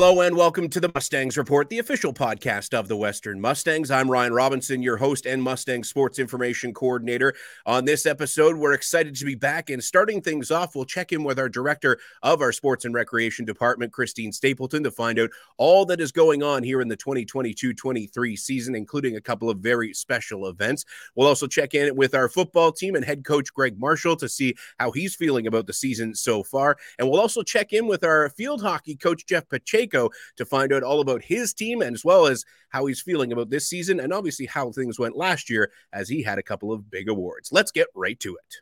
Hello and welcome to the Mustangs Report, the official podcast of the Western Mustangs. I'm Ryan Robinson, your host and Mustang Sports Information Coordinator. On this episode, we're excited to be back and starting things off, we'll check in with our director of our Sports and Recreation Department, Christine Stapleton, to find out all that is going on here in the 2022 23 season, including a couple of very special events. We'll also check in with our football team and head coach Greg Marshall to see how he's feeling about the season so far. And we'll also check in with our field hockey coach, Jeff Pacheco To find out all about his team and as well as how he's feeling about this season and obviously how things went last year as he had a couple of big awards. Let's get right to it.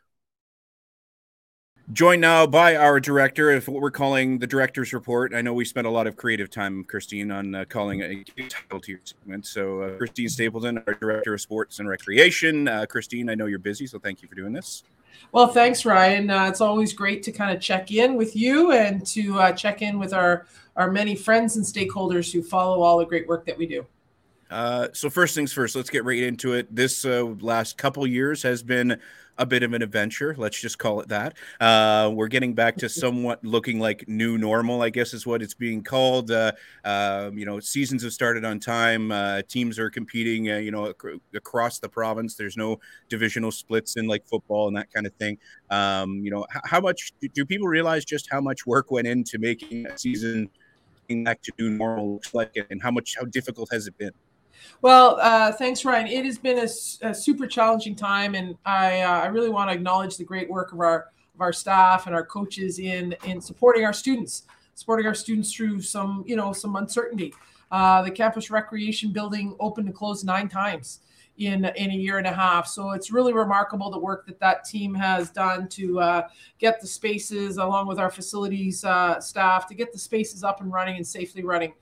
Joined now by our director of what we're calling the director's report. I know we spent a lot of creative time, Christine, on uh, calling a title to your segment. So, uh, Christine Stapleton, our director of sports and recreation. Uh, Christine, I know you're busy, so thank you for doing this. Well, thanks, Ryan. Uh, it's always great to kind of check in with you and to uh, check in with our our many friends and stakeholders who follow all the great work that we do. Uh, so first things first, let's get right into it. This uh, last couple years has been a bit of an adventure. Let's just call it that. Uh, we're getting back to somewhat looking like new normal, I guess is what it's being called. Uh, uh, you know, seasons have started on time. Uh, teams are competing, uh, you know, ac- across the province. There's no divisional splits in like football and that kind of thing. Um, you know, h- how much do people realize just how much work went into making a season back to new normal looks like and how much, how difficult has it been? Well, uh, thanks, Ryan. It has been a, a super challenging time, and I, uh, I really want to acknowledge the great work of our of our staff and our coaches in in supporting our students, supporting our students through some you know some uncertainty. Uh, the campus recreation building opened and closed nine times in in a year and a half, so it's really remarkable the work that that team has done to uh, get the spaces, along with our facilities uh, staff, to get the spaces up and running and safely running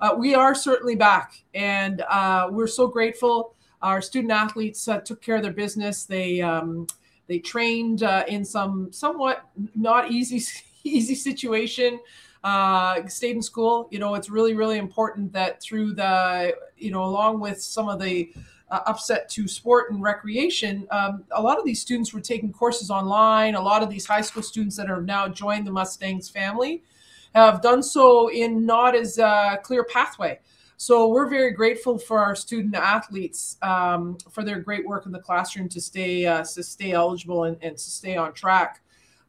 uh, we are certainly back, and uh, we're so grateful. Our student athletes uh, took care of their business. They um, they trained uh, in some somewhat not easy easy situation. Uh, stayed in school. You know, it's really really important that through the you know along with some of the uh, upset to sport and recreation. Um, a lot of these students were taking courses online. A lot of these high school students that are now joined the Mustangs family have done so in not as a clear pathway. So we're very grateful for our student athletes um, for their great work in the classroom to stay uh, to stay eligible and, and, to stay on track.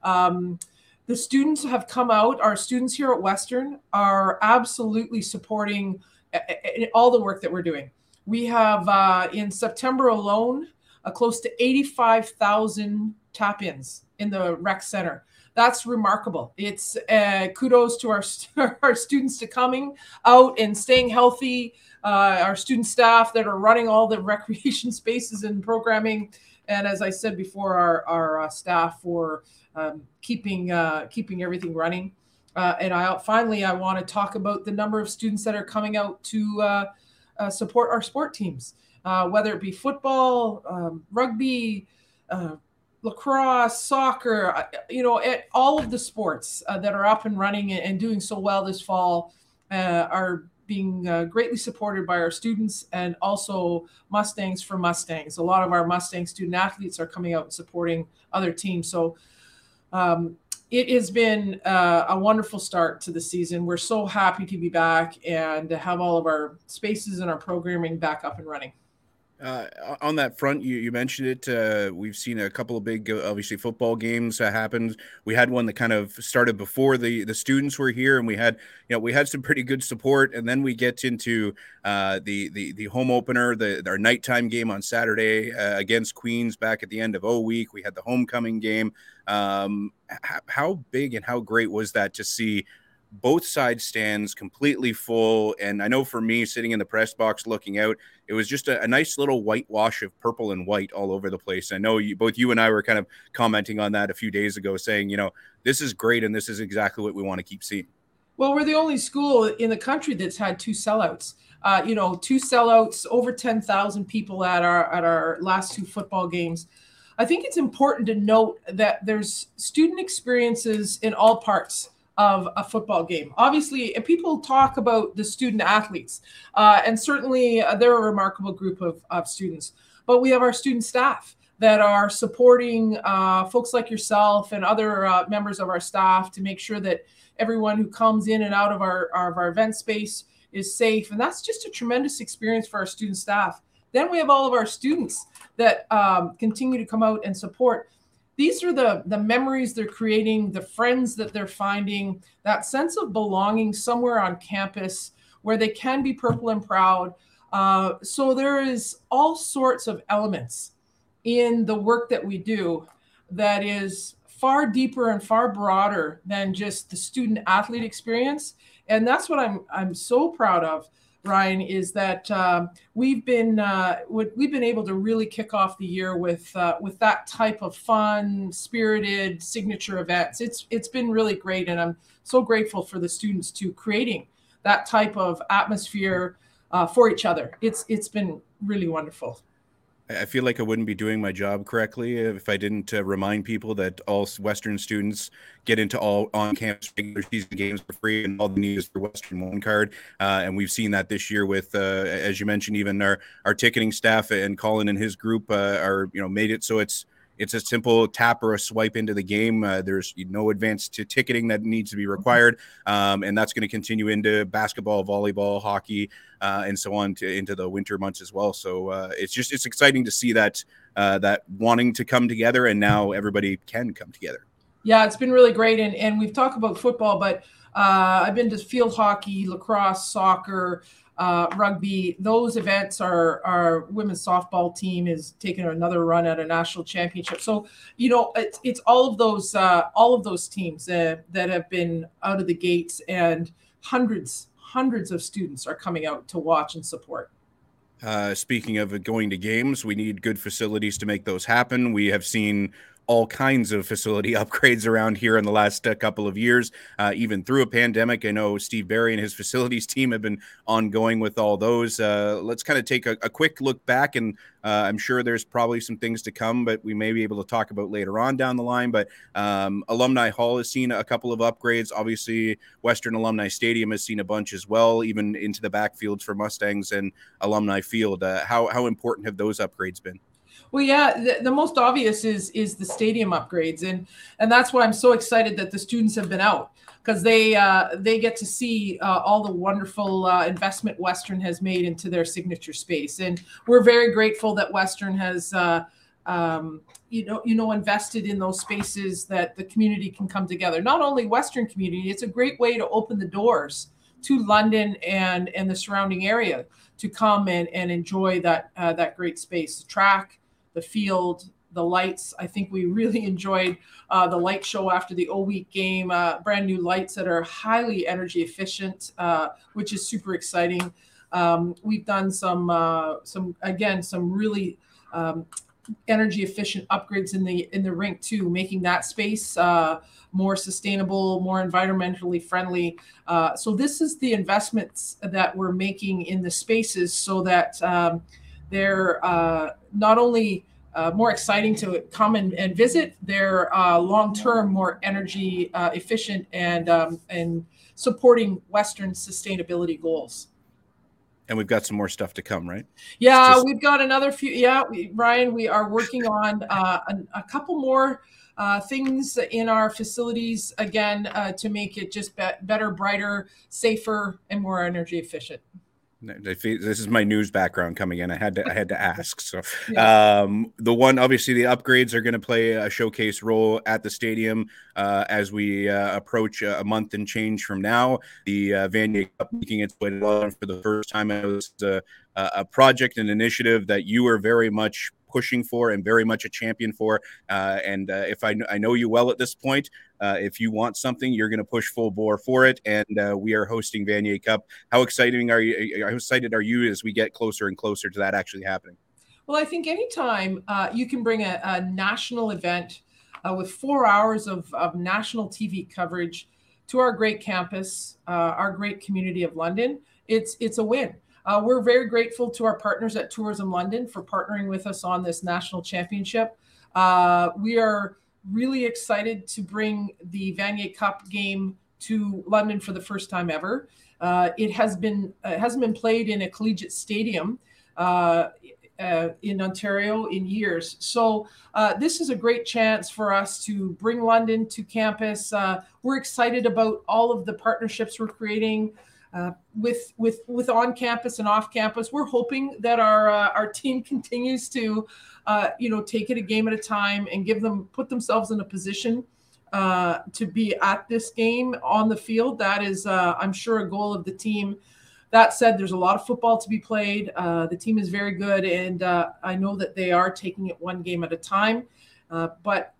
Um, the students have come out. Our students here at Western are absolutely supporting uh, uh, all the work that we're doing. We have uh, in September alone uh, close to 85,000 tap ins in the rec center that's remarkable. It's uh, kudos to our our students to coming out and staying healthy. Uh, our student staff that are running all the recreation spaces and programming, and as I said before, our our uh, staff for um, keeping uh, keeping everything running. Uh, and I finally I want to talk about the number of students that are coming out to uh, support our sport teams, whether it be football, um, rugby lacrosse, soccer, uh, you know, at all of the sports uh, that are up and running and doing so well this fall uh, are being uh, greatly supported by our students and also Mustangs for Mustangs. A lot of our Mustang student athletes are coming out and supporting other teams. So um, it has been uh, a wonderful start to the season. We're so happy to be back and to have all of our spaces and our programming back up and running. Uh, on that front, you, you mentioned it. Uh, we've seen a couple of big, uh, obviously, football games uh, happen. We had one that kind of started before the the students were here, and we had, you know, we had some pretty good support. And then we get into uh, the the the home opener, the our nighttime game on Saturday uh, against Queens back at the end of O week. We had the homecoming game. Um, how big and how great was that to see both side stands completely full. And I know for me, sitting in the press box looking out, it was just a, a, nice little whitewash of purple and white all over the place. I know you, both you and I were kind of commenting on that a few days ago, saying, you know, this is great and this is exactly what we want to keep seeing. Well, we're the only school in the country that's had two sellouts. Uh, you know, two sellouts, over ten thousand people at our at our last two football games. I think it's important to note that there's student experiences in all parts of a football game. Obviously, people talk about the student athletes, uh, and certainly uh, they're a remarkable group of, of students. But we have our student staff that are supporting uh, folks like yourself and other uh, members of our staff to make sure that everyone who comes in and out of our, of our event space is safe. And that's just a tremendous experience for our student staff. Then we have all of our students that um, continue to come out and support. These are the, the memories they're creating, the friends that they're finding, that sense of belonging somewhere on campus where they can be purple and proud. Uh, so there is all sorts of elements in the work that we do that is far deeper and far broader than just the student athlete experience and that's what i'm i'm so proud of ryan is that um, we've been uh, we've been able to really kick off the year with uh, with that type of fun spirited signature events. It's it's been really great and i'm so grateful for the students to creating that type of atmosphere uh, for each other. It's it's been really wonderful I feel like I wouldn't be doing my job correctly if I didn't uh, remind people that all Western students get into all on-campus regular season games for free, and all they need is their Western One card. Uh, and we've seen that this year with, uh, as you mentioned, even our our ticketing staff and Colin and his group uh, are you know made it so it's it's a simple tap or a swipe into the game. Uh, there's no advanced to ticketing that needs to be required, um, and that's going to continue into basketball, volleyball, hockey, uh, and so on to, into the winter months as well. So uh, it's just it's exciting to see that uh, that wanting to come together, and now everybody can come together. Yeah, it's been really great, and and we've talked about football, but uh, I've been to field hockey, lacrosse, soccer uh, rugby. Those events are our women's softball team is taking another run at a national championship. So you know it's, it's all of those uh, all of those teams uh, that have been out of the gates, and hundreds hundreds of students are coming out to watch and support. Uh, speaking of going to games, we need good facilities to make those happen. We have seen all kinds of facility upgrades around here in the last uh, couple of years, uh, even through a pandemic. I know Steve Barry and his facilities team have been ongoing with all those. Uh, let's kind of take a, a, quick look back, and uh, I'm sure there's probably some things to come, but we may be able to talk about later on down the line. But um, Alumni Hall has seen a couple of upgrades. Obviously, Western Alumni Stadium has seen a bunch as well, even into the backfields for Mustangs and Alumni Field. Uh, how how important have those upgrades been? Well, yeah, the, the, most obvious is is the stadium upgrades, and and that's why I'm so excited that the students have been out because they uh, they get to see uh, all the wonderful uh, investment Western has made into their signature space, and we're very grateful that Western has. Uh, um, you know, you know, invested in those spaces that the community can come together. Not only Western community, it's a great way to open the doors to London and and the surrounding area to come and, and enjoy that uh, that great space. The track, the field, the lights. I think we really enjoyed uh, the light show after the O Week game. Uh, brand new lights that are highly energy efficient, uh, which is super exciting. Um, we've done some uh, some again some really um, energy efficient upgrades in the in the rink too, making that space uh, more sustainable, more environmentally friendly. Uh, so this is the investments that we're making in the spaces so that. Um, they're not only uh, more exciting to come and, and visit, they're uh, long-term more energy uh, efficient and um, and supporting Western sustainability goals. And we've got some more stuff to come, right? Yeah, just... we've got another few. Yeah, we, Ryan, we are working on uh, a, a, couple more uh, things in our facilities again to make it just be- better, brighter, safer, and more energy efficient this is my news background coming in. I had to I had to ask. So um, the one obviously the upgrades are going to play a showcase role at the stadium uh, as we uh, approach a month and change from now. The uh, Vanier Cup making its way to for the first time. It was a, a project and initiative that you were very much pushing for and very much a champion for. Uh, and uh, if I, I know you well at this point, uh, if you want something, you're going to push full bore for it. And uh, we are hosting Vanier Cup. How exciting are you? How excited are you as we get closer and closer to that actually happening? Well, I think anytime uh, you can bring a, a national event uh, with four hours of, of national TV coverage to our great campus, our great community of London, it's it's a win. Uh, we're very grateful to our partners at Tourism London for partnering with us on this national championship. Uh, we are really excited to bring the Vanier Cup game to London for the first time ever. Uh, it has been it hasn't been played in a collegiate stadium uh, uh, in Ontario in years. So uh, this is a great chance for us to bring London to campus. Uh, we're excited about all of the partnerships we're creating. Uh, with with with on campus and off campus. We're hoping that our uh, our team continues to, uh, you know, take it a game at a time and give them put themselves in a position uh, to be at this game on the field. That is, uh, I'm sure, a goal of the team. That said, there's a lot of football to be played. Uh, the team is very good, and I know that they are taking it one game at a time. but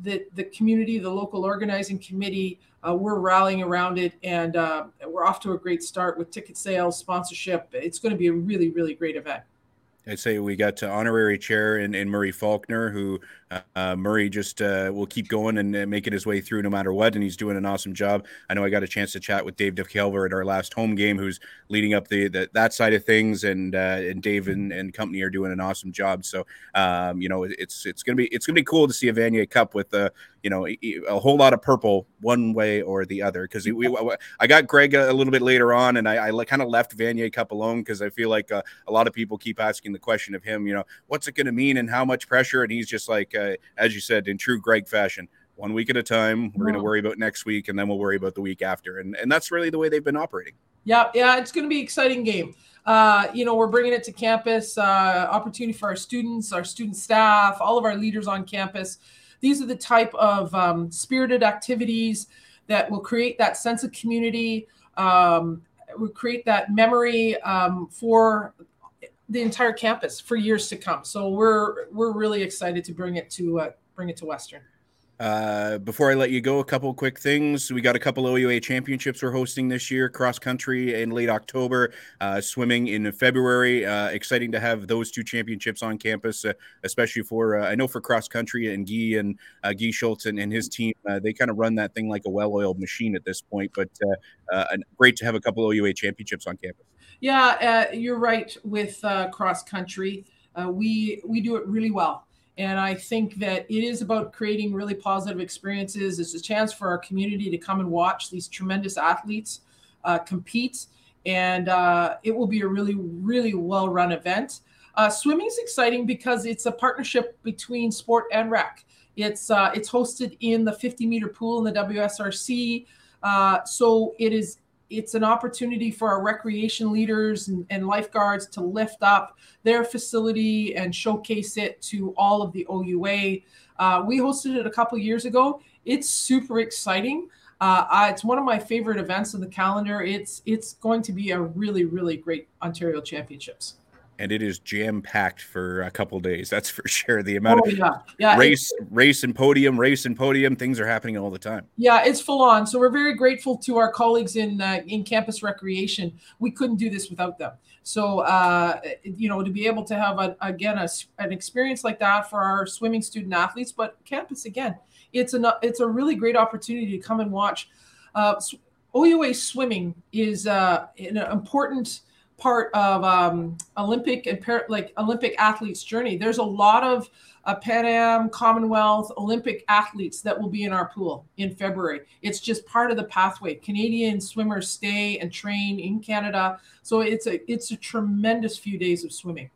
the the community, the local organizing committee uh, we're rallying around it and uh, we're off to a great start with ticket sales, sponsorship. It's going to be a really, really great event. I'd say we got to honorary chair and, in Murray Faulkner, who uh, Murray just uh, will keep going and uh, making his way through no matter what, and he's doing an awesome job. I know I got a chance to chat with Dave DeKelver at our last home game, who's leading up the, the that side of things, and uh, and Dave and, and company are doing an awesome job. So um, you know it's it's gonna be it's gonna be cool to see a Vanier Cup with uh, you know a whole lot of purple one way or the other because I got Greg a, little bit later on, and I, I kind of left Vanier Cup alone because I feel like uh, a lot of people keep asking the question of him, you know, what's it to mean and how much pressure, and he's just like uh, as you said, in true Greg fashion, one week at a time. We're going to worry about next week, and then we'll worry about the week after. And and that's really the way they've been operating. Yeah, yeah, it's going to be exciting game. Uh, you know, we're bringing it to campus. Uh, opportunity for our students, our student staff, all of our leaders on campus. These are the type of um, spirited activities that will create that sense of community. Um, will create that memory um, for the entire campus for years to come. So we're we're really excited to bring it to uh, bring it to Western. Uh, before I let you go, a couple quick things. We got a couple OUA championships we're hosting this year cross country in late October, uh, swimming in February. Uh, exciting to have those two championships on campus, uh, especially for, uh, I know for cross country and Guy and uh, Guy Schultz and, and his team. they kind of run that thing like a well oiled machine at this point, but great to have a couple OUA championships on campus. Yeah, you're right with cross country. we, we do it really well and I think that it is about creating really positive experiences. It's a chance for our community to come and watch these tremendous athletes uh, compete. And uh, it will be a really, really well run event. Uh, swimming is exciting because it's a partnership between sport and rec. It's uh, it's hosted in the 50 meter pool in the WSRC. Uh, so it is it's an opportunity for our recreation leaders and, and, lifeguards to lift up their facility and showcase it to all of the OUA. Uh, we hosted it a couple years ago. It's super exciting. Uh, I, it's one of my favorite events of the calendar. It's it's going to be a really really great Ontario Championships and it is jam packed for a couple days. That's for sure. The amount oh, of yeah. Yeah, race, race and podium, race and podium, things are happening all the time. Yeah, it's full on. So we're very grateful to our colleagues in uh, in campus recreation. We couldn't do this without them. So uh, you know, to be able to have a, again a, an experience like that for our swimming student athletes, but campus again, it's a it's a really great opportunity to come and watch. Uh, OUA swimming is uh, an important part of um, Olympic and par- like Olympic athletes' journey. There's a lot of uh, Pan Am, Commonwealth, Olympic athletes that will be in our pool in February. It's just part of the pathway. Canadian swimmers stay and train in Canada, so it's a it's a tremendous few days of swimming.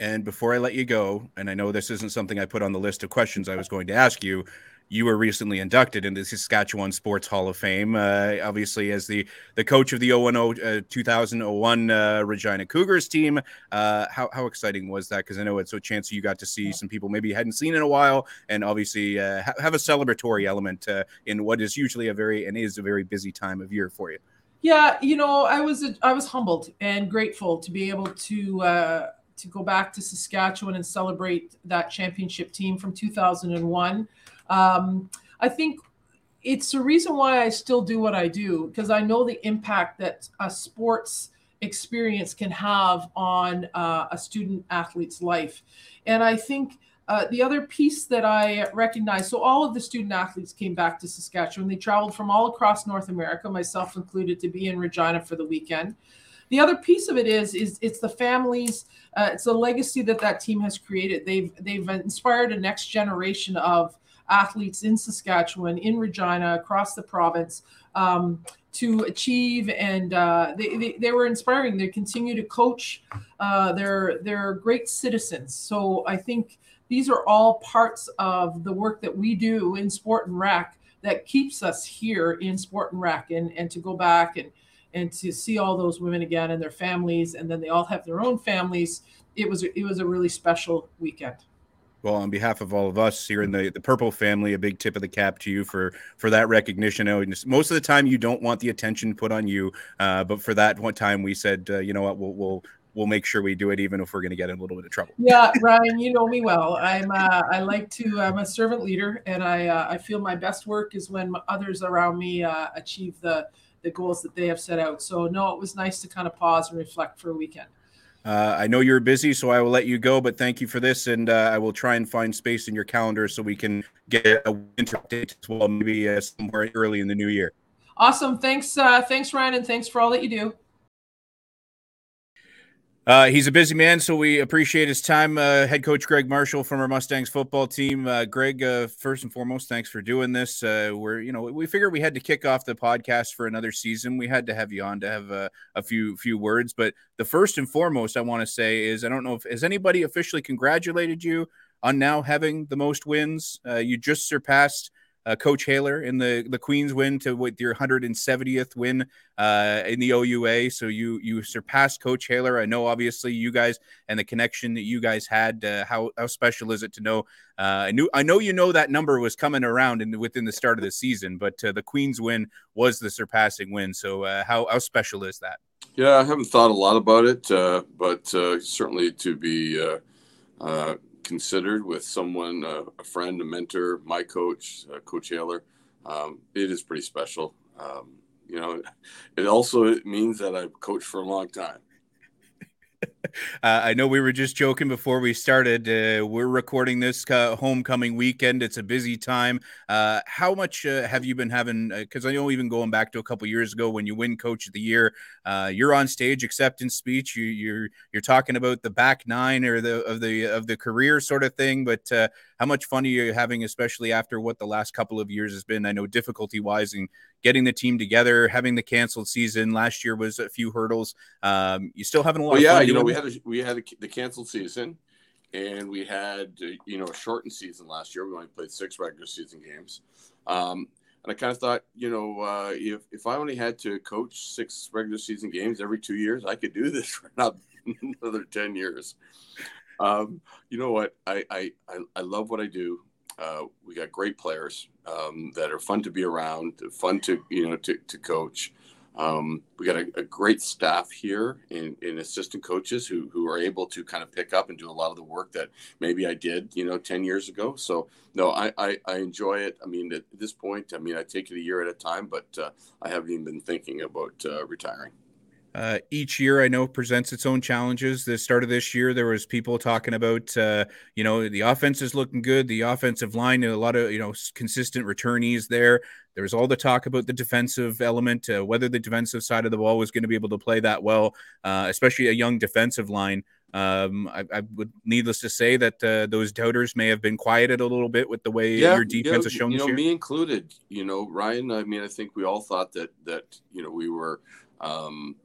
And before I let you go, and I know this isn't something I put on the list of questions I was going to ask you, you were recently inducted into the Saskatchewan Sports Hall of Fame, uh, obviously as the the coach of the 010 uh, 2001 uh, Regina Cougars team. Uh, how, how exciting was that? Because I know it's a chance you got to see some people maybe you hadn't seen in a while, and obviously uh, ha- have a celebratory element uh, in what is usually a very and is a very busy time of year for you. Yeah, you know, I was I was humbled and grateful to be able to to go back to Saskatchewan and celebrate that championship team from 2001. Um, I think it's the reason why I still do what I do because I know the impact that a sports experience can have on uh, a student athlete's life. And I think uh, the other piece that I recognize so, all of the student athletes came back to Saskatchewan. They traveled from all across North America, myself included, to be in Regina for the weekend. The other piece of it is, is it's the families, uh, it's the legacy that that team has created. They've they've inspired a next generation of athletes in Saskatchewan, in Regina, across the province, um, to achieve, and uh, they, they, they were inspiring. They continue to coach. Uh, they're they're great citizens. So I think these are all parts of the work that we do in sport and rec that keeps us here in sport and rec, and and to go back and and to see all those women again and their families, and then they all have their own families. It was it was a really special weekend. Well, on behalf of all of us here in the, the Purple family, a big tip of the cap to you for for that recognition. most of the time, you don't want the attention put on you, uh, but for that one time, we said, uh, you know what, we'll, we'll we'll make sure we do it, even if we're going to get in a little bit of trouble. Yeah, Ryan, you know me well. I'm uh, I like to. I'm a servant leader, and I uh, I feel my best work is when others around me uh, achieve the the goals that they have set out. So no, it was nice to kind of pause and reflect for a weekend. Uh, I know you're busy, so I will let you go. But thank you for this, and uh, I will try and find space in your calendar so we can get a winter update as well, maybe uh, somewhere early in the new year. Awesome. Thanks, uh, thanks, Ryan, and thanks for all that you do. Uh, he's a busy man, so we appreciate his time. Uh, head coach Greg Marshall from our Mustangs football team. Uh, Greg, uh, first and foremost, thanks for doing this. Uh, we're, you know, we figured we had to kick off the podcast for another season. We had to have you on to have a, a few few words. But the first and foremost, I want to say is, I don't know if has anybody officially congratulated you on now having the most wins. Uh, you just surpassed uh, Coach Haylor in the the Queens win to with your 170th win uh, in the OUA. So you you surpassed Coach Haylor. I know obviously you guys and the connection that you guys had. Uh, how how special is it to know? Uh, I knew I know you know that number was coming around in within the start of the season, but uh, the Queens win was the surpassing win. So uh, how how special is that? Yeah, I haven't thought a lot about it, but certainly to be considered with someone, uh, a friend, a mentor, my coach, uh, Coach Haylor, um, it is pretty special. Um, you know, it also means that I've coached for a long time. Uh, I know we were just joking before we started. Uh, we're recording this uh, homecoming weekend. It's a busy time. Uh, how much uh, have you been having? Because uh, I know even going back to a couple years ago when you win Coach of the Year, you're on stage acceptance speech. You, you're, you're talking about the back nine or the of the of the career sort of thing. But how much fun are you having, especially after what the last couple of years has been? I know difficulty wise in getting the team together, having the canceled season. Last year was a few hurdles. Um, you still having a lot. Well, yeah, you know, we had a, we had a, the canceled season, and we had uh, you know a shortened season last year. We only played six regular season games. Um, and I kind of thought, you know, uh, if if I only had to coach six regular season games every two years, I could do this for another ten years. Um, you know what? I, I I love what I do. Uh, we got great players um, that are fun to be around, fun to you know to, to coach. Um, we got a, a, great staff here in, in, assistant coaches who, who are able to kind of pick up and do a lot of the work that maybe I did, you know, 10 years ago. So no, I, I, I enjoy it. I mean, at this point, I mean, I take it a year at a time, but uh, I haven't even been thinking about uh, retiring. Uh, each year I know presents its own challenges. The start of this year, there was people talking about, uh, you know, the offense is looking good, the offensive line, a lot of you know consistent returnees there. There was all the talk about the defensive element, uh, whether the defensive side of the ball was going to be able to play that well, uh, especially a young defensive line. Um, I, I, would needless to say that uh, those doubters may have been quieted a little bit with the way yeah, your defense has shown. You know, year. me included. You know, Ryan. I mean, I think we all thought that that you know we were. Um,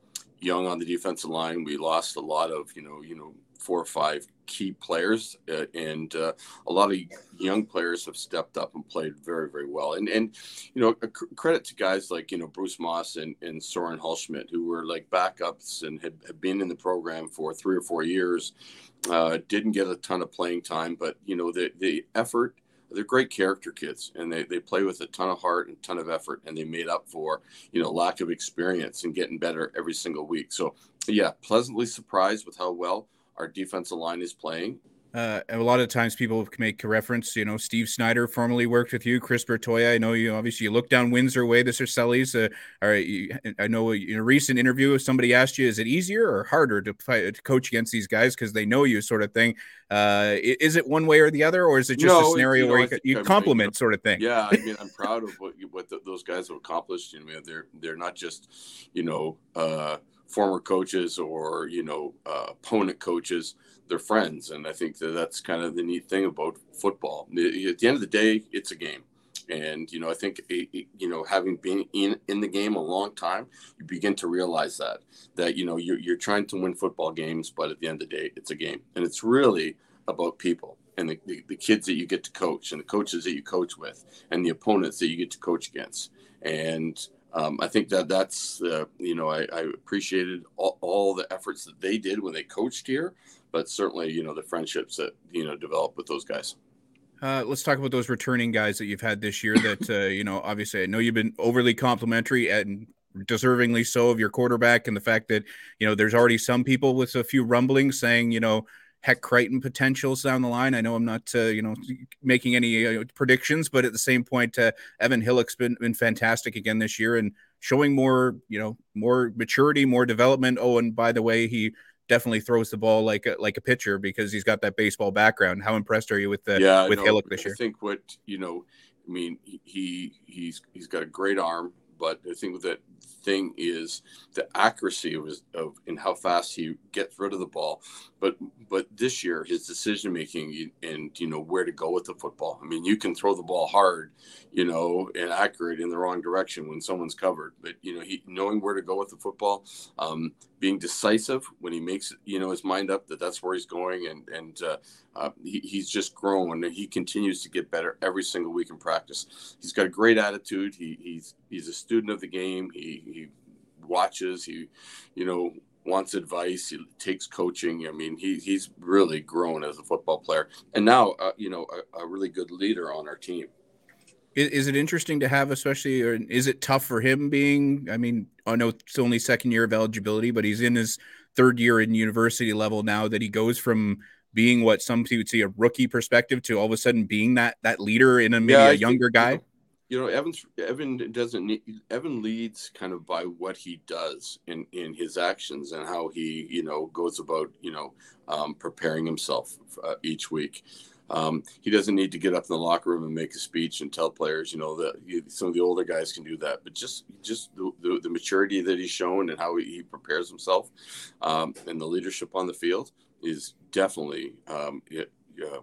young on the defensive line. We lost a lot of, you know, you know, four or five key players, uh, and uh, a lot of young players have stepped up and played very, very well. And and you know, credit to guys like you know Bruce Moss and, and Soren Hulschmidt, who were like backups and had, had been in the program for three or four years. Uh, didn't get a ton of playing time, but you know the the effort they're great character kids and they, they play with a ton of heart and ton of effort and they made up for you know lack of experience and getting better every single week. So yeah pleasantly surprised with how well our defensive line is playing uh, a lot of times people make a reference, you know, Steve Snyder formerly worked with you, Chris Bertoia. I know you obviously you look down Windsor way, the Circellis. Uh, all right, you, I know in a recent interview, somebody asked you, is it easier or harder to, fight, to coach against these guys because they know you, sort of thing? Uh, is it one way or the other, or is it just no, a scenario you know, where you, you compliment, sort of thing? Yeah, I mean, I'm proud of what what the, those guys have accomplished. You know, they're they're not just, you know. Uh, former coaches or you know uh, opponent coaches they're friends and i think that that's kind of the neat thing about football. At the end of the day it's a game. And you know, I think you know, having been in in the game a long time, you begin to realize that that you know you're you're trying to win football games, but at the end of the day, it's a game, and it's really about people and the, the, the, kids that you get to coach and the coaches that you coach with and the opponents that you get to coach against. And um, I think that that's uh, you know I, I appreciated all, all, the efforts that they did when they coached here, but certainly you know the friendships that you know developed with those guys. Uh, let's talk about those returning guys that you've had this year. That uh, you know, obviously, I know you've been overly complimentary and deservingly so of your quarterback, and the fact that you know there's already some people with a few rumblings saying you know Hec Crighton potentials down the line. I know I'm not, uh, you know, making any uh, predictions, but at the same point, uh, Evan Hillock's been been fantastic again this year and showing more, you know, more maturity, more development. Oh, and by the way, he definitely throws the ball like a, like a pitcher because he's got that baseball background. How impressed are you with the yeah, with no, Hillock this year? I think what you know, I mean, he he's he's got a great arm, but I think that thing is the accuracy of, his, of and how fast he gets rid of the ball. But but this year his decision making and you know where to go with the football. I mean, you can throw the ball hard, you know, and accurate in the wrong direction when someone's covered. But you know, he knowing where to go with the football, um, being decisive when he makes you know his mind up that that's where he's going, and and uh, uh, he, he's just grown he continues to get better every single week in practice. He's got a great attitude. He, he's he's a student of the game. He he watches. He you know wants advice. He takes coaching. I mean, he he's really grown as a football player, and now uh, you know a, a, really good leader on our team. Is, is, it interesting to have, especially, or is it tough for him being? I mean, I know it's only second year of eligibility, but he's in his third year in university level now. That he goes from being what some people would see a rookie perspective to all of a sudden being that that leader in a maybe yeah, a younger think, guy. You know, you know Evan's Evan doesn't need, Evan leads kind of by what he does in in his actions and how he you know goes about you know um, preparing himself uh, each week. Um, he doesn't need to get up in the locker room and make a speech and tell players, you know, that some of the older guys can do that. But just just the, the, the maturity that he's shown and how he, prepares himself um, and the leadership on the field is definitely um, it, uh,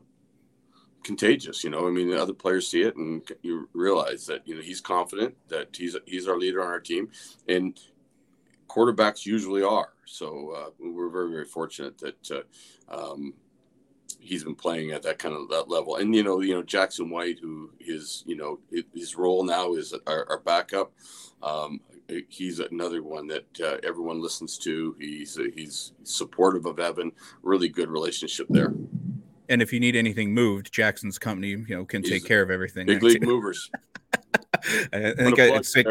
contagious. You know, I mean, the other players see it, and you realize that you know he's confident that he's he's our leader on our team, and quarterbacks usually are. So uh, we're very very fortunate that uh, um, he's been playing at that kind of that level. And you know, you know Jackson White, who is you know his role now is our, our backup. Um, he's another one that uh, everyone listens to. He's uh, he's supportive of Evan. Really good relationship there. And if you need anything moved, Jackson's company, you know, can he's take care of everything. Big league movers. I think it's like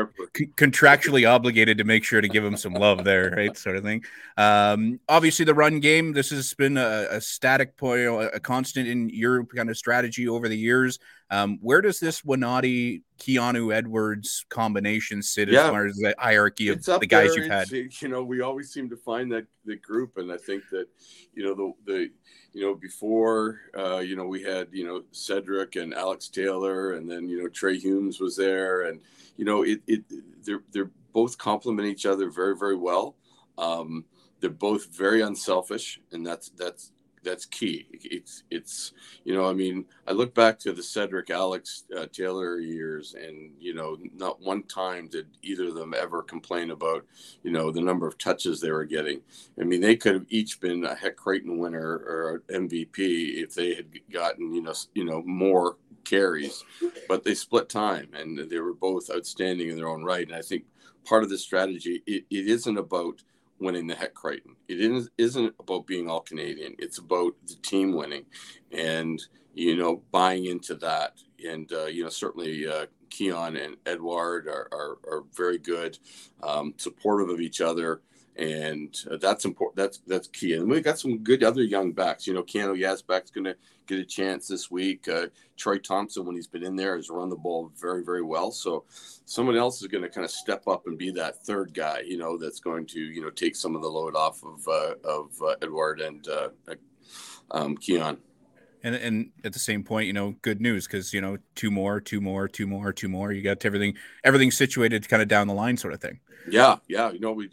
contractually obligated to make sure to give him some love there, right? Sort of thing. Um, obviously, the run game. This has been a, a static point, a constant in your kind of strategy over the years. Um, where does this Winati Keanu Edwards combination sit yeah. as far as the hierarchy of the guys there. you've had? you know, we always seem to find that the group, and I think that you know the the you know, before, uh, you know, we had, you know, Cedric and Alex Taylor, and then, you know, Trey Humes was there. And, you know, it, it they're, they're both complement each other very, very well. Um, they're both very unselfish, and that's, that's, that's key. It's it's you know I mean I look back to the Cedric Alex uh, Taylor years, and you know not one time did either of them ever complain about you know the number of touches they were getting. I mean they could have each been a Hec Crighton winner or MVP if they had gotten you know you know more carries, but they split time and they were both outstanding in their own right. And I think part of the strategy it, it isn't about winning the Hec Crighton. It isn't, isn't about being all Canadian. It's about the team winning, and you know buying into that. And uh, you know certainly uh, Keon and Edward are, are, are very good, um, supportive of each other and uh, that's important. That's that's key. And we got some good other young backs. You know, Keanu Yazbek's going to get a chance this week. Uh, Troy Thompson, when he's been in there, has run the ball very very well. So someone else is going to kind of step up and be that third guy. You know, that's going to you know take some of the load off of uh, of uh, Edward and uh, um, Keon. And and at the same point, you know, good news because you know two more, two more, two more, two more. You got everything everything situated kind of down the line, sort of thing. Yeah, yeah. You know, we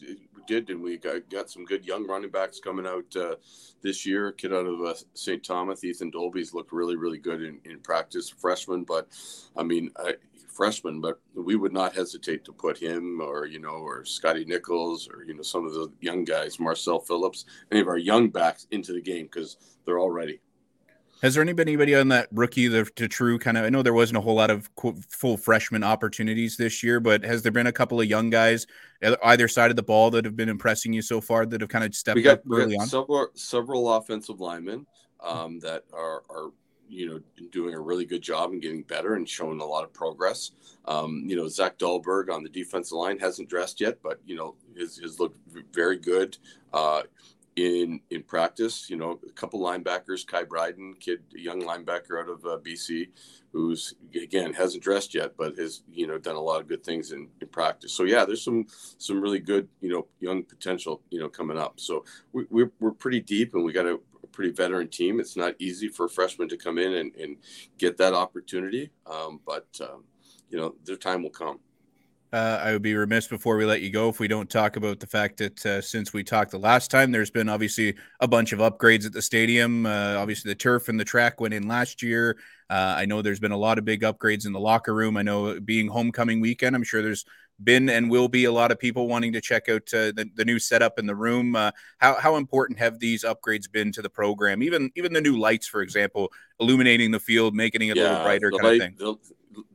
did, and we got, got some good young running backs coming out uh, this year. kid out of uh, St. Thomas, Ethan Dolby's looked really, really good in, in practice, freshman. But I mean, I, freshman, but we would not hesitate to put him or you know or Scotty Nichols or you know some of the young guys, Marcel Phillips, any of our young backs into the game because they're all ready. Has there been anybody on that rookie the, to true kind of? I know there wasn't a whole lot of full freshman opportunities this year, but has there been a couple of young guys either side of the ball that have been impressing you so far that have kind of stepped we got, up early on? Several, several offensive linemen um, that are, are you know doing a really good job and getting better and showing a lot of progress. Um, you know Zach Dahlberg on the defensive line hasn't dressed yet, but you know his his looked very good. Uh, in in practice. You know, a couple linebackers, Kai Bryden, kid, young linebacker out of uh, BC, who's again hasn't dressed yet, but has you know done a lot of good things in, in practice. So yeah, there's some some really good you know young potential you know coming up. So we, we're we're pretty deep, and we got a, a pretty veteran team. It's not easy for a freshman to come in and, and get that opportunity, um, but um, you know their time will come. Uh, I would be remiss before we let you go if we don't talk about the fact that uh, since we talked the last time, there's been obviously a bunch of upgrades at the stadium. Uh, obviously, the turf and the track went in last year. Uh, I know there's been a lot of big upgrades in the locker room. I know being homecoming weekend, I'm sure there's been and will be a lot of people wanting to check out uh, the, the new setup in the room. Uh, how, how important have these upgrades been to the program? Even even the new lights, for example, illuminating the field, making it a little brighter, kind light, of thing. The,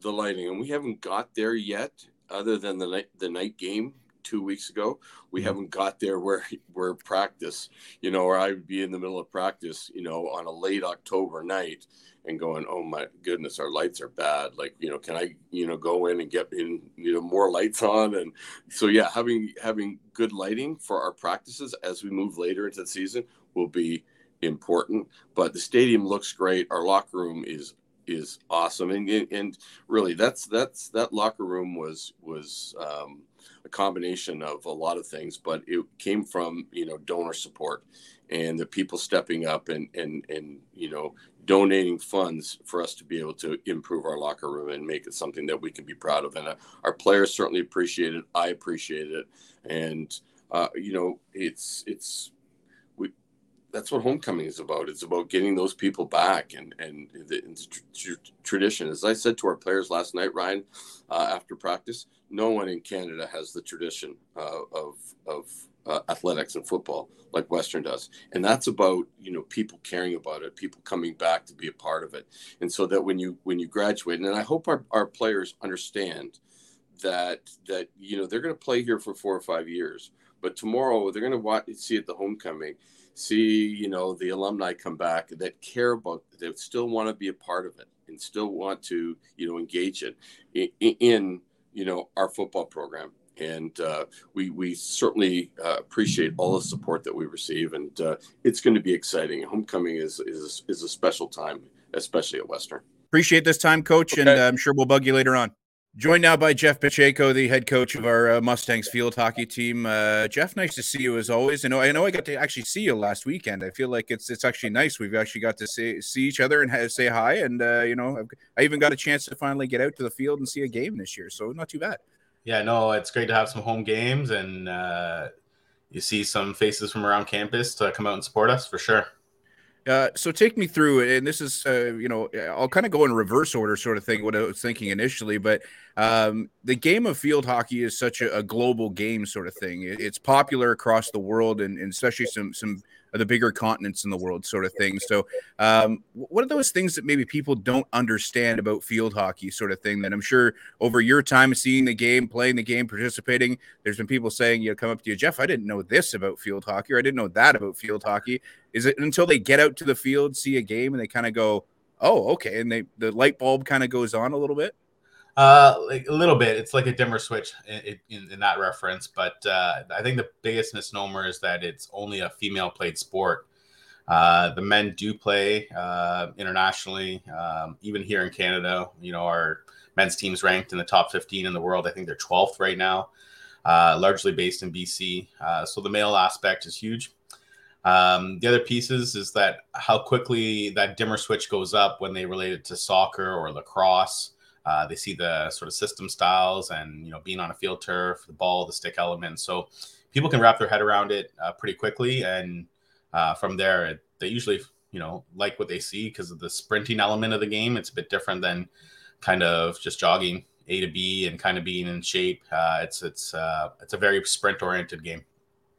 the lighting, and we haven't got there yet other than the night the night game two weeks ago. We mm-hmm. haven't got there where where practice, you know, or I would be in the middle of practice, you know, on a late October night and going, oh my goodness, our lights are bad. Like, you know, can I, you know, go in and get in, you know, more lights on? And so yeah, having having good lighting for our practices as we move later into the season will be important. But the stadium looks great. Our locker room is is awesome, and and really that's that's that locker room was was um, a combination of a lot of things, but it came from you know donor support and the people stepping up and and and you know donating funds for us to be able to improve our locker room and make it something that we can be proud of. And uh, our players certainly appreciate it. I appreciate it, and uh, you know it's it's that's what homecoming is about. It's about getting those people back and and the, tr- tradition. As I said to our players last night, Ryan, uh, after practice, no one in Canada has the tradition uh, of of uh, athletics and football like Western does, and that's about you know people caring about it, people coming back to be a part of it, and so that when you when you graduate, and I hope our, our players understand that that you know they're going to play here for four or five years, but tomorrow they're going to watch see at the homecoming see you know the alumni come back that care about that still want to be a part of it and still want to you know engage it in, in you know our football program. And uh, we we certainly uh, appreciate all the support that we receive. And uh, it's going to be exciting. Homecoming is is is a special time especially at western. Appreciate this time coach okay. and uh, i'm sure we'll bug you later on Joined now by Jeff Pacheco, the head coach of our uh, Mustangs field hockey team. Uh, Jeff, nice to see you as always. I know I know I got to actually see you last weekend. I feel like it's it's actually nice. We've actually got to see see each other and say hi. And uh, you know, I even got a chance to finally get out to the field and see a game this year. So not too bad. Yeah, no, it's great to have some home games and uh, you see some faces from around campus to come out and support us for sure. Uh, so take me through and this is, uh, you know, I'll kind of go in reverse order, sort of thing. What I was thinking initially, but um, the game of field hockey is such a, a global game, sort of thing. It, it's popular across the world, and, and especially some some the bigger continents in the world, sort of thing. So, um, what are those things that maybe people don't understand about field hockey, sort of thing? That I'm sure over your time seeing the game, playing the game, participating, there's been people saying, you know, come up to you, Jeff, I didn't know this about field hockey, or I didn't know that about field hockey. Is it until they get out to the field, see a game, and they kind of go, oh, okay, and they the light bulb kind of goes on a little bit? Uh, like a little bit. It's like a dimmer switch in, in, in that reference, but uh, I think the biggest misnomer is that it's only a female played sport. Uh, the men do play uh, internationally, um, even here in Canada. You know, our men's team's ranked in the top 15 in the world. I think they're 12th right now, uh, largely based in BC. Uh, so the male aspect is huge. Um, the other pieces is that how quickly that dimmer switch goes up when they relate it to soccer or lacrosse. Uh, they see the sort of system styles and you know being on a field turf, the ball, the stick element. So people can wrap their head around it uh, pretty quickly, and uh, from there, they usually you know like what they see because of the sprinting element of the game. It's a bit different than kind of just jogging A to B and kind of being in shape. Uh, it's it's uh, it's a very sprint oriented game.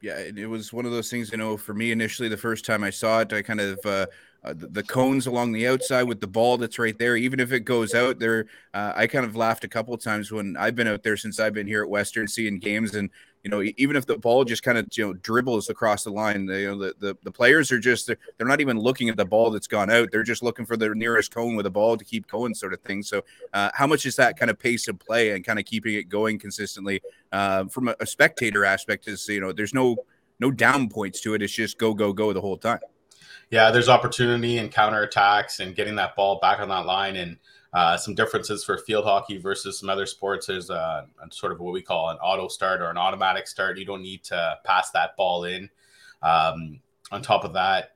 Yeah, it was one of those things. You know, for me initially, the first time I saw it, I kind of uh, uh, the, the, cones along the outside with the ball that's right there. Even if it goes out there, uh, I kind of laughed a couple times when I've been out there since I've been here at Western seeing games, and you know, even if the ball just kind of you know dribbles across the line, you know, the the, the players are just they're, they're not even looking at the ball that's gone out. They're just looking for the nearest cone with a ball to keep going, sort of thing. So, uh, how much is that kind of pace of play and kind of keeping it going consistently uh, from a, a spectator aspect? Is you know, there's no no down points to it. It's just go go go the whole time. Yeah, there's opportunity and counter attacks and getting that ball back on that line and uh, some differences for field hockey versus some other sports. There's a, a, sort of what we call an auto start or an automatic start. You don't need to pass that ball in. Um, on top of that,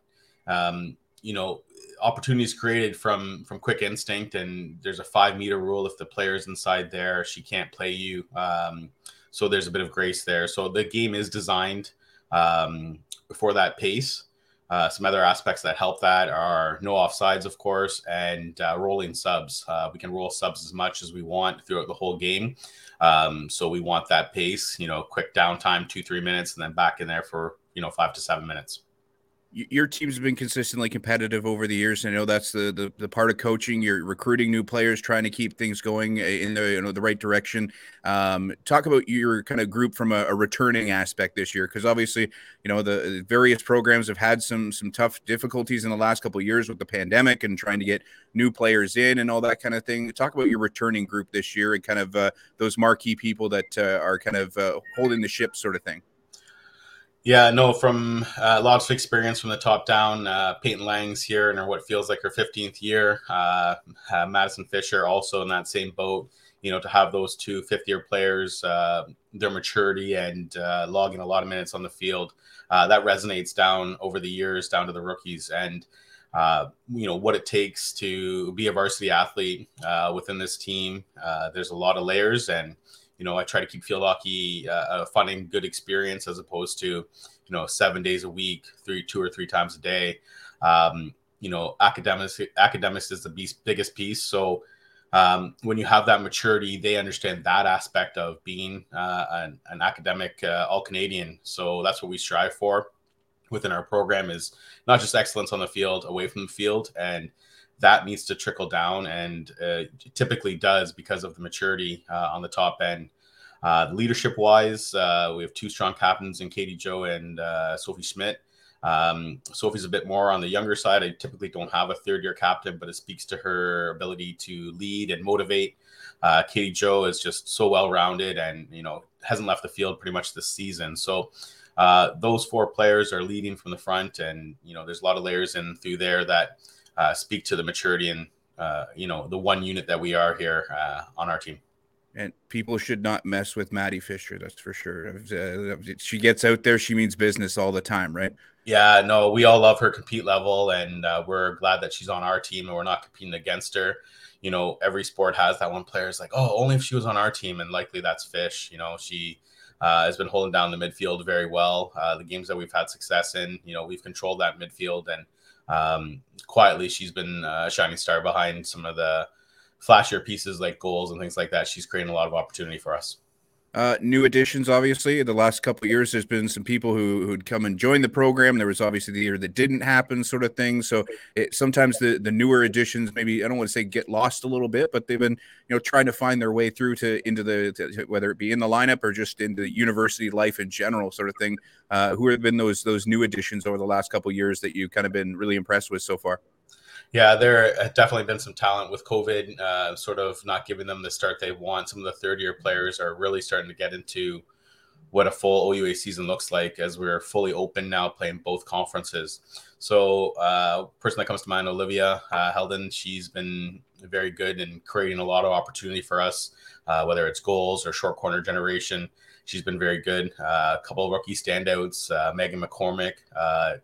um, you know, opportunities created from from quick instinct, and there's a five meter rule. If the player's inside there, she can't play you. Um, so there's a bit of grace there. So the game is designed um, for that pace. Uh, some other aspects that help that are no offsides, of course, and uh, rolling subs. Uh, we can roll subs as much as we want throughout the whole game. Um, so we want that pace, you know, quick downtime, two, three minutes, and then back in there for, you know, five to seven minutes your team's been consistently competitive over the years. I know that's the, the, the part of coaching. You're recruiting new players, trying to keep things going in the you know the right direction. Um, talk about your kind of group from a, a returning aspect this year, because obviously you know the various programs have had some some tough difficulties in the last couple of years with the pandemic and trying to get new players in and all that kind of thing. Talk about your returning group this year and kind of uh, those marquee people that uh, are kind of uh, holding the ship, sort of thing. Yeah, no, from uh, lots of experience from the top down. Uh, Peyton Lang's here in her what feels like her 15th year. Uh, uh, Madison Fisher also in that same boat. You know, to have those two fifth year players, uh, their maturity and uh, logging a lot of minutes on the field, that resonates down over the years, down to the rookies. And, you know, what it takes to be a varsity athlete within this team. there's a lot of layers and, you know, I try to keep field hockey uh, a fun and good experience as opposed to, you know, seven days a week, three, two or three times a day. Um, you know, academics, academics is the biggest piece. So um, when you have that maturity, they understand that aspect of being uh, an, an, academic uh, all Canadian. So that's what we strive for within our program is not just excellence on the field, away from the field, and that needs to trickle down and uh, typically does because of the maturity uh, on the top end. Uh, leadership wise, uh, we have two strong captains in Katie Joe and uh, Sophie Schmidt. Um, Sophie's a bit more on the younger side. I typically don't have a third year captain, but it speaks to her ability to lead and motivate. Uh, Katie Joe is just so well rounded and, you know, hasn't left the field pretty much this season. So, those four players are leading from the front, and you know there's a lot of layers in through there that uh, speak to the maturity and uh, you know the one unit that we are here uh, on our team. And people should not mess with Maddie Fisher. That's for sure. Uh, she gets out there, she means business all the time, right? Yeah, no, we all love her compete level, and uh, we're glad that she's on our team and we're not competing against her. You know, every sport has that one player is like, oh, only if she was on our team, and likely that's Fish. You know, she uh, has been holding down the midfield very well. Uh, the games that we've had success in, you know, we've controlled that midfield, and um, quietly she's been a shining star behind some of the flashier pieces like goals and things like that. She's creating a lot of opportunity for us. Uh, new additions, obviously. The last couple years, there's been some people who who'd come and join the program. There was obviously the year that didn't happen, sort of thing. So it, sometimes the the newer additions, maybe I don't want to say get lost a little bit, but they've been you know trying to find their way through to into the to, whether it be in the lineup or just into university life in general, sort of thing. Uh, who have been those those new additions over the last couple years that you've kind of been really impressed with so far? Yeah, there have definitely been some talent with COVID, uh, sort of not giving them the start they want. Some of the third year players are really starting to get into what a full OUA season looks like as we're fully open now, playing both conferences. So, uh, person that comes to mind, Olivia uh, Helden, she's been very good in creating a lot of opportunity for us, uh, whether it's goals or short corner generation. She's been very good. Uh, a couple of rookie standouts, uh, Megan McCormick, uh,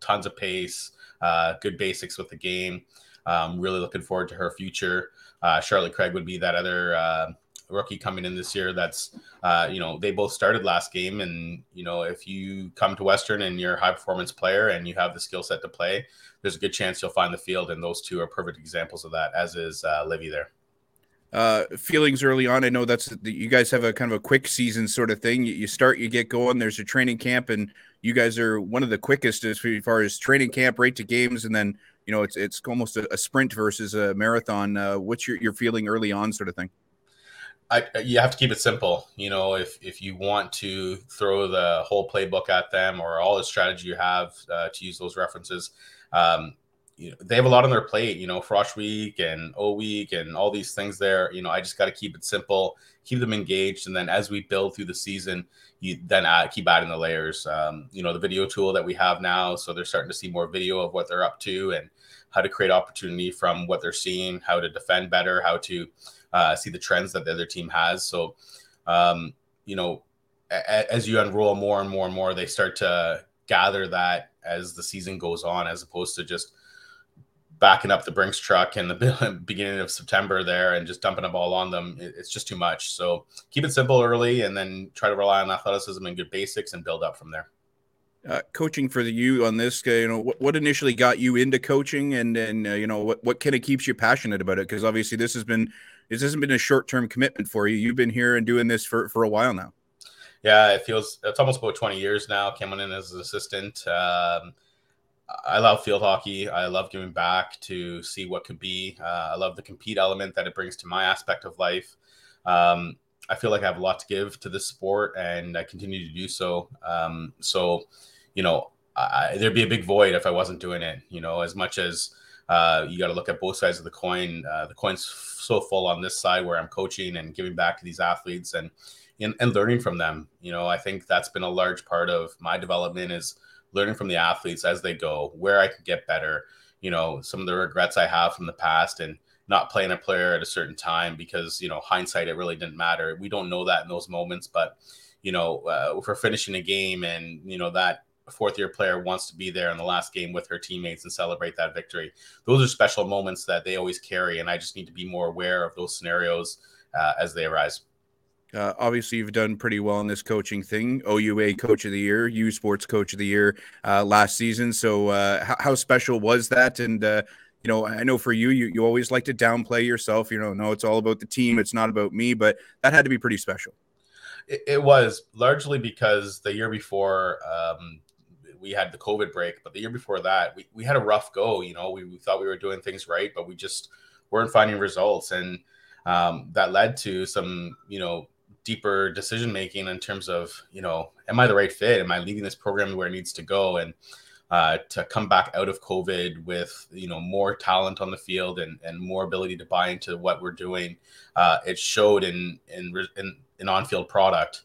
tons of pace uh, good basics with the game. Um, really looking forward to her future. Uh, Charlotte Craig would be that other uh, rookie coming in this year. That's uh, you know they both started last game, and you know if you come to Western and you're a high performance player and you have the skill set to play, there's a good chance you'll find the field, and those two are perfect examples of that. As is uh, Livy there. Uh, feelings early on. I know that's you guys have a kind of a quick season sort of thing. You, you start, you get going. There's a training camp, and you guys are one of the quickest as far as training camp, right to games, and then you know it's it's almost a, a sprint versus a marathon. Uh, what's your your feeling early on, sort of thing? I, you have to keep it simple. You know, if if you want to throw the whole playbook at them or all the strategy you have uh, to use those references, um, you know, they have a lot on their plate. You know, Frosh Week and O Week and all these things. There, you know, I just got to keep it simple, keep them engaged, and then as we build through the season, you then add, keep adding the layers. Um, you know, the video tool that we have now, so they're starting to see more video of what they're up to and how to create opportunity from what they're seeing, how to defend better, how to uh, see the trends that the other team has. So, um, you know, a- as you unroll more and more and more, they start to gather that as the season goes on, as opposed to just backing up the Brinks truck in the beginning of September there and just dumping a ball on them. It's just too much. So keep it simple early and then try to rely on athleticism and good basics and build up from there. Uh, coaching for the you on this, you know, what, what initially got you into coaching and, and, uh, you know, what, what kind of keeps you passionate about it? Cause obviously this has been, this hasn't been a short-term commitment for you. You've been here and doing this for, for a while now. Yeah, it feels, it's almost about 20 years now. Came on in as an assistant. Um, I love field hockey. I love giving back to see what could be. Uh, I love the compete element that it brings to my aspect of life. Um, I feel like I have a lot to give to this sport, and I continue to do so. Um, so, you know, I, there'd be a big void if I wasn't doing it. You know, as much as uh, you got to look at both sides of the coin. Uh, the coin's so full on this side where I'm coaching and giving back to these athletes and, and and learning from them. You know, I think that's been a large part of my development is learning from the athletes as they go, where I can get better, you know, some of the regrets I have from the past and not playing a player at a certain time because, you know, hindsight, it really didn't matter. We don't know that in those moments, but, you know, uh, if we're finishing a game and, you know, that fourth year player wants to be there in the last game with her teammates and celebrate that victory, those are special moments that they always carry. And I just need to be more aware of those scenarios uh, as they arise. Uh, obviously, you've done pretty well in this coaching thing. OUA Coach of the Year, U Sports Coach of the Year uh, last season. So, uh, how, how, special was that? And uh, you know, I know for you, you you always like to downplay yourself. You know, no, it's all about the team. It's not about me. But that had to be pretty special. It, it was largely because the year before um, we had the COVID break, but the year before that, we, we had a rough go. You know, we, we thought we were doing things right, but we just weren't finding results, and um, that led to some, you know, deeper decision making in terms of you know am i the right fit? Am i leading this program where it needs to go? And uh, to come back out of covid with you know more talent on the field and, and more ability to buy into what we're doing uh, it showed in in in, in on-field product.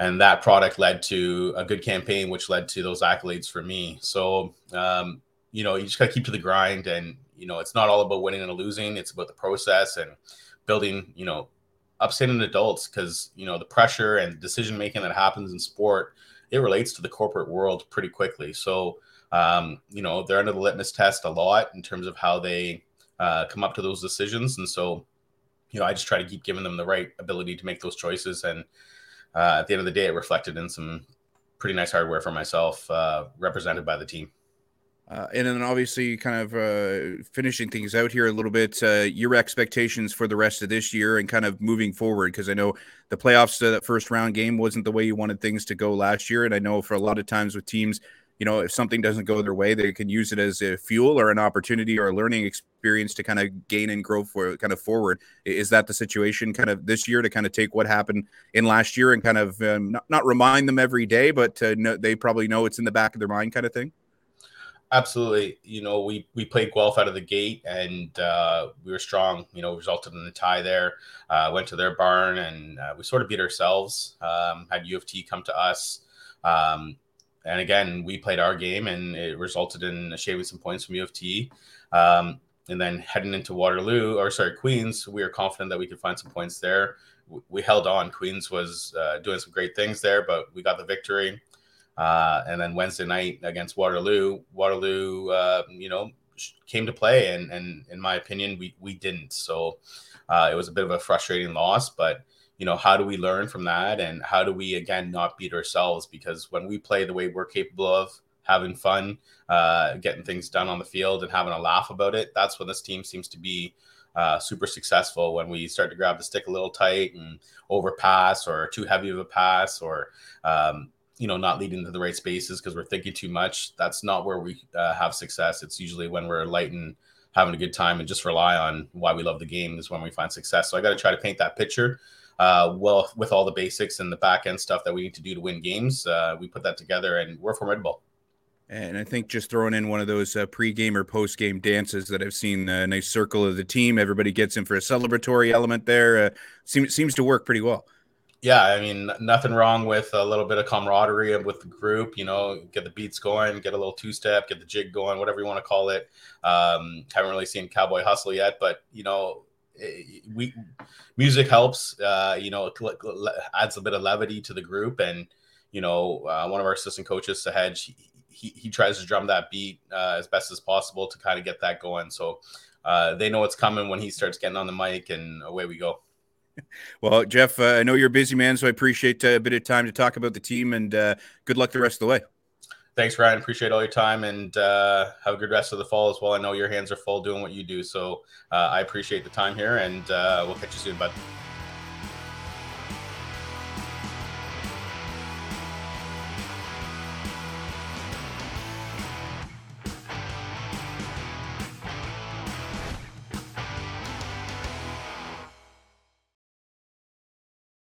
And that product led to a good campaign which led to those accolades for me. So um, you know you just got to keep to the grind and you know it's not all about winning and losing. It's about the process and building you know upsetting adults because you know the pressure and decision making that happens in sport it relates to the corporate world pretty quickly. So um, you know they're under the litmus test a lot in terms of how they uh, come up to those decisions. And so you know i just try to keep giving them the right ability to make those choices. And uh, at the end of the day it reflected in some pretty nice hardware for myself uh, represented by the team uh, and then obviously, kind of uh, finishing things out here a little bit, uh, your expectations for the rest of this year and kind of moving forward, because I know the playoffs, uh, that first round game wasn't the way you wanted things to go last year. And I know for a lot of times with teams, you know, if something doesn't go their way, they can use it as a fuel or an opportunity or a learning experience to kind of gain and grow for kind of forward. Is that the situation kind of this year to kind of take what happened in last year and kind of um, not, not remind them every day, but know, they probably know it's in the back of their mind kind of thing? Absolutely. You know, we we played Guelph out of the gate, and uh, we were strong. You know, resulted in the tie there. Uh, went to their barn, and uh, we sort of beat ourselves. Um, had U of T come to us, um, and again we played our game, and it resulted in shaving some points from U of T. Um, and then heading into Waterloo, or sorry, Queens, we were confident that we could find some points there. We held on. Queens was uh, doing some great things there, but we got the victory. Uh, and then Wednesday night against Waterloo, Waterloo, uh, you know, came to play, and and in my opinion, we we didn't. So uh, it was a bit of a frustrating loss, but you know, how do we learn from that? And how do we, again, not beat ourselves? Because when we play the way we're capable of, having fun, uh, getting things done on the field, and having a laugh about it, that's when this team seems to be uh, super successful. When we start to grab the stick a little tight and overpass, or too heavy of a pass, or um, you know, not leading to the right spaces because we're thinking too much. That's not where we uh, have success. It's usually when we're light and having a good time and just rely on why we love the game is when we find success. So I got to try to paint that picture uh, well with all the basics and the back end stuff that we need to do to win games. Uh, we put that together and we're formidable. And I think just throwing in one of those uh, pre-game or post-game dances that I've seen a nice circle of the team. Everybody gets in for a celebratory element there. Uh, seems seems to work pretty well. Yeah, I mean, nothing wrong with a little bit of camaraderie with the group. You know, get the beats going, get a little two-step, get the jig going, whatever you want to call it. Um, haven't really seen Cowboy Hustle yet, but you know, we music helps. Uh, you know, adds a bit of levity to the group, and you know, uh, one of our assistant coaches, Sahaj, he, he, he tries to drum that beat uh, as best as possible to kind of get that going. So uh, they know it's coming when he starts getting on the mic, and away we go. Well, Jeff, uh, I know you're a busy man, so I appreciate uh, a bit of time to talk about the team, and good luck the rest of the way thanks, Ryan. Appreciate all your time and uh, have a good rest of the fall as well. I know your hands are full doing what you do. So uh, I appreciate the time here and uh, we'll catch you soon, bud.